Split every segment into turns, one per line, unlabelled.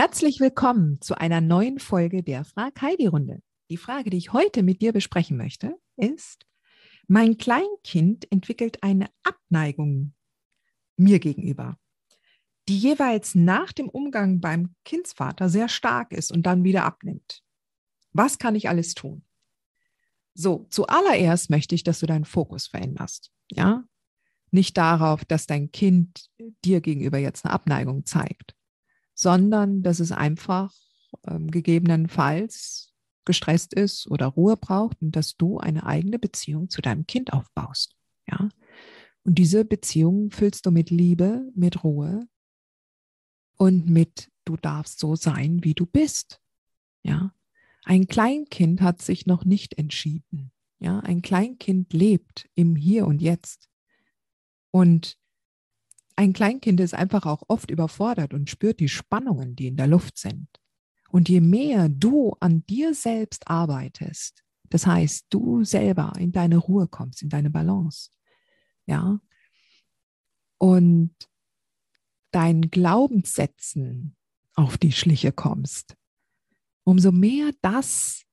Herzlich willkommen zu einer neuen Folge der Frag Heidi Runde. Die Frage, die ich heute mit dir besprechen möchte, ist, mein Kleinkind entwickelt eine Abneigung mir gegenüber, die jeweils nach dem Umgang beim Kindsvater sehr stark ist und dann wieder abnimmt. Was kann ich alles tun? So, zuallererst möchte ich, dass du deinen Fokus veränderst. Ja, nicht darauf, dass dein Kind dir gegenüber jetzt eine Abneigung zeigt, sondern dass es einfach ähm, gegebenenfalls gestresst ist oder Ruhe braucht und dass du eine eigene Beziehung zu deinem Kind aufbaust. Ja. Und diese Beziehung füllst du mit Liebe, mit Ruhe und mit du darfst so sein, wie du bist. Ja. Ein Kleinkind hat sich noch nicht entschieden. Ja, ein Kleinkind lebt im Hier und Jetzt. Und ein Kleinkind ist einfach auch oft überfordert und spürt die Spannungen, die in der Luft sind. Und je mehr du an dir selbst arbeitest, das heißt, du selber in deine Ruhe kommst, in deine Balance, ja, und deinen Glaubenssätzen auf die Schliche kommst, umso mehr das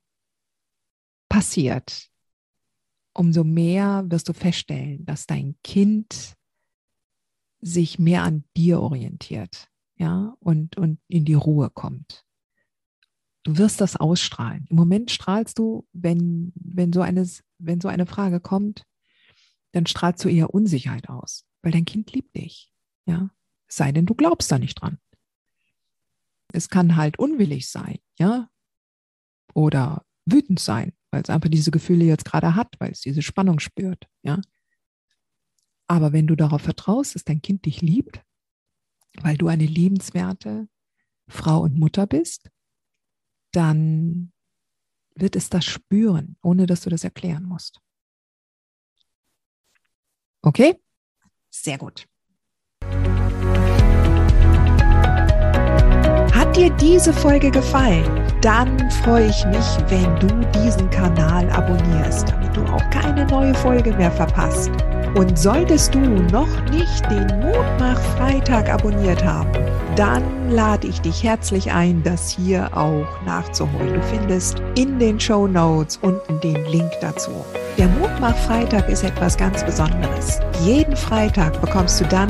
passiert, umso mehr wirst du feststellen, dass dein Kind sich mehr an dir orientiert, ja, und, und in die Ruhe kommt. Du wirst das ausstrahlen. Im Moment strahlst du, wenn, wenn so eine, wenn so eine Frage kommt, dann strahlst du eher Unsicherheit aus, weil dein Kind liebt dich, ja. Es sei denn, du glaubst da nicht dran. Es kann halt unwillig sein, ja, oder wütend sein, weil es einfach diese Gefühle jetzt gerade hat, weil es diese Spannung spürt, ja. Aber wenn du darauf vertraust, dass dein Kind dich liebt, weil du eine liebenswerte Frau und Mutter bist, dann wird es das spüren, ohne dass du das erklären musst. Okay? Sehr gut. Hat dir diese Folge gefallen? Dann freue ich mich, wenn du diesen Kanal abonnierst, damit du auch keine neue Folge mehr verpasst. Und solltest du noch nicht den Mutmach Freitag abonniert haben, dann lade ich dich herzlich ein, das hier auch nachzuholen. Du findest in den Show Notes unten den Link dazu. Der Mutmach Freitag ist etwas ganz Besonderes. Jeden Freitag bekommst du dann